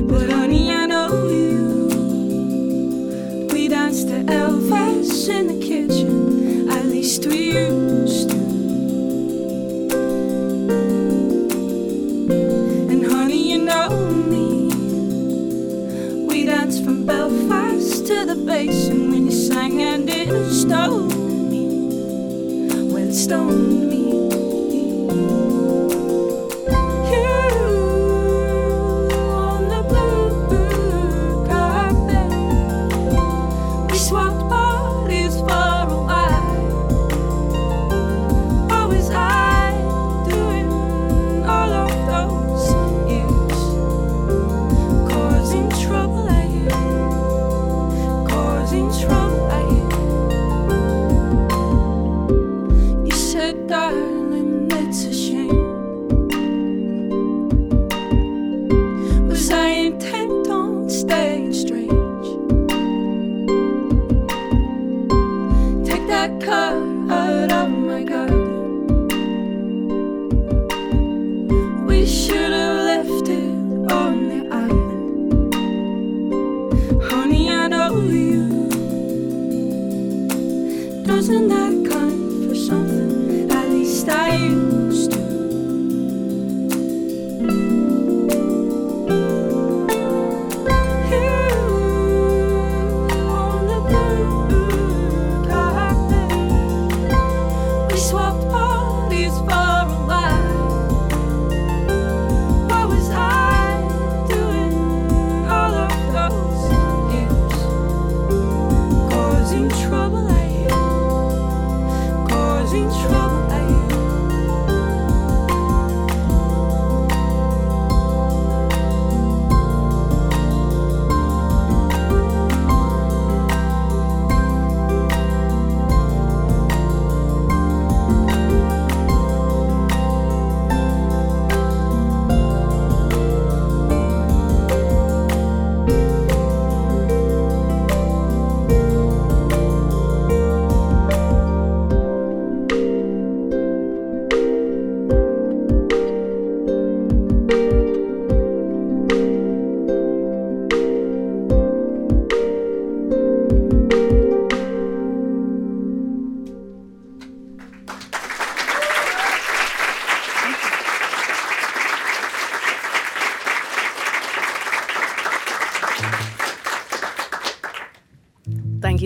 but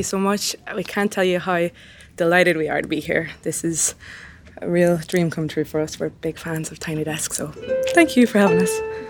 so much. We can't tell you how delighted we are to be here. This is a real dream come true for us. We're big fans of Tiny Desk, so thank you for having us.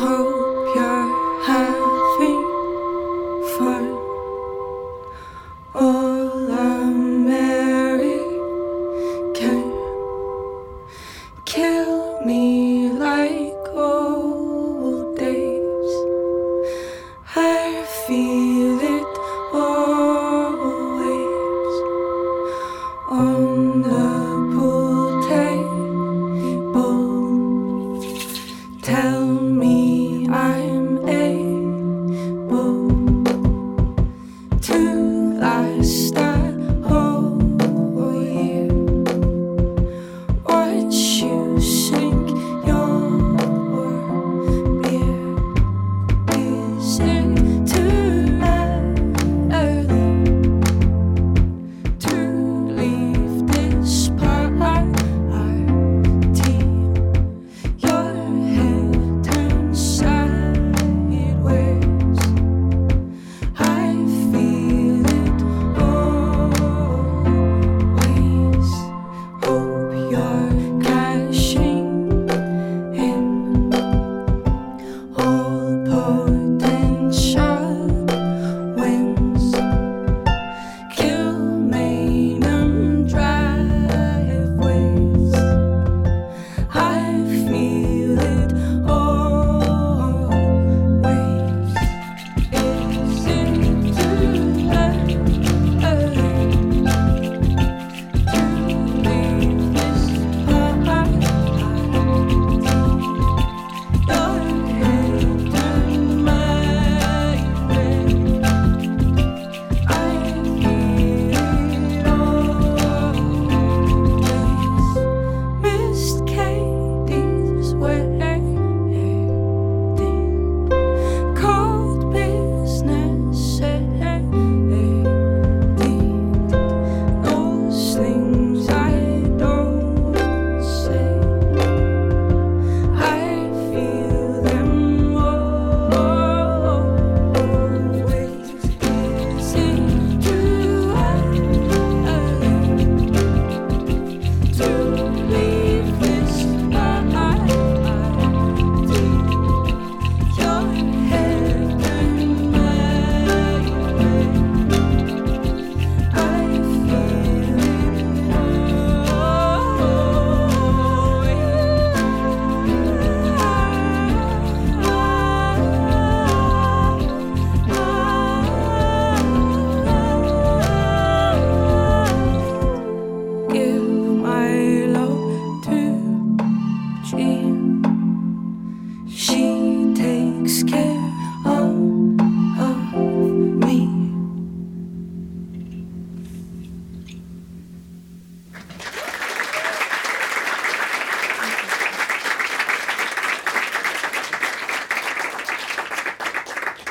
home.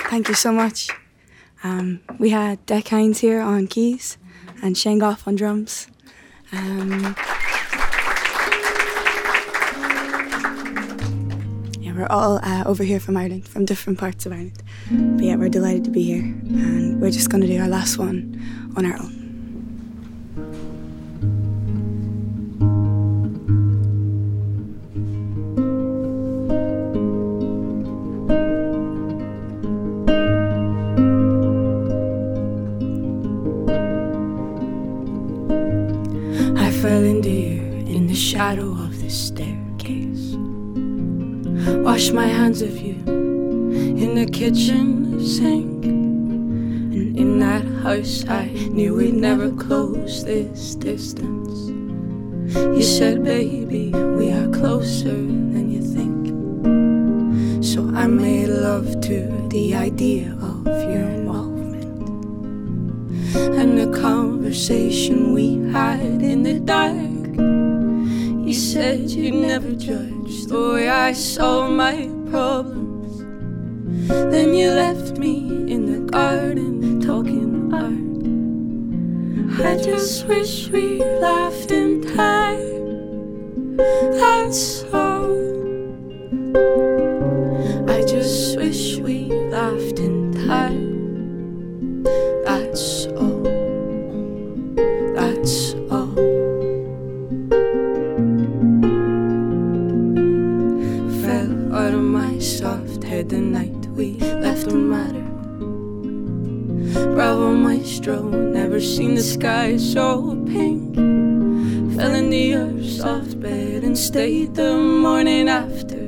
Thank you so much. Um, we had Deck Hines here on keys and Shane Goff on drums. Um, we're all uh, over here from Ireland, from different parts of Ireland. But yeah, we're delighted to be here, and we're just going to do our last one on our own. My hands of you in the kitchen sink. And in that house, I knew we'd never close this distance. You said, baby, we are closer than you think. So I made love to the idea of your involvement and the conversation we had in the dark. You said you'd never judge the way I saw my problems. Then you left me in the garden talking art. I just wish we laughed in time. That's Bravo maestro, never seen the sky so pink. Fell in the earth, soft bed, and stayed the morning after.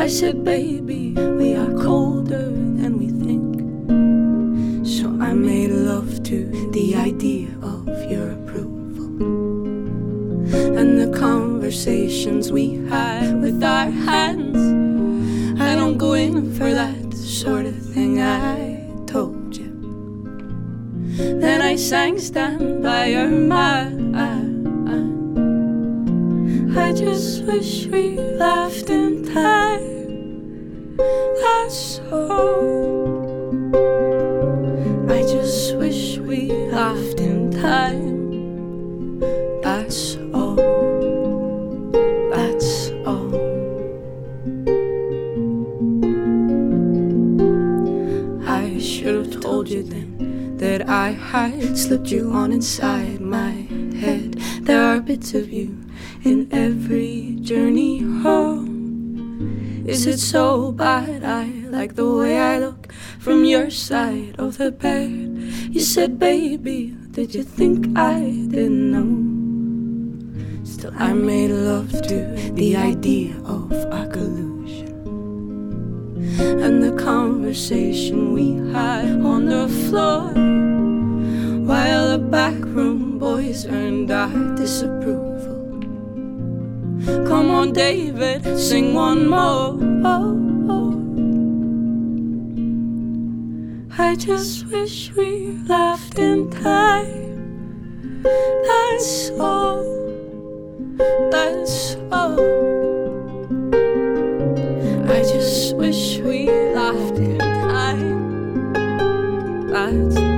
I said, baby, we are colder than we think. So I made love to the idea of your approval. And the conversations we had with our hands. I don't go in for that sort of thing, I. Then I sang Stand by Your Man. I just wish we laughed in time. That's all. I just wish we laughed in time. That's all. That's all. I should have told you then I had slipped you on inside my head. There are bits of you in every journey home. Is it so bad? I like the way I look from your side of the bed. You said, baby, did you think I didn't know? Still, I made love to the idea of our collusion and the conversation we had on the floor while the backroom boys earned our disapproval. Come on, David, sing one more. I just wish we laughed in time. That's all. That's all. I just wish we laughed in time. That's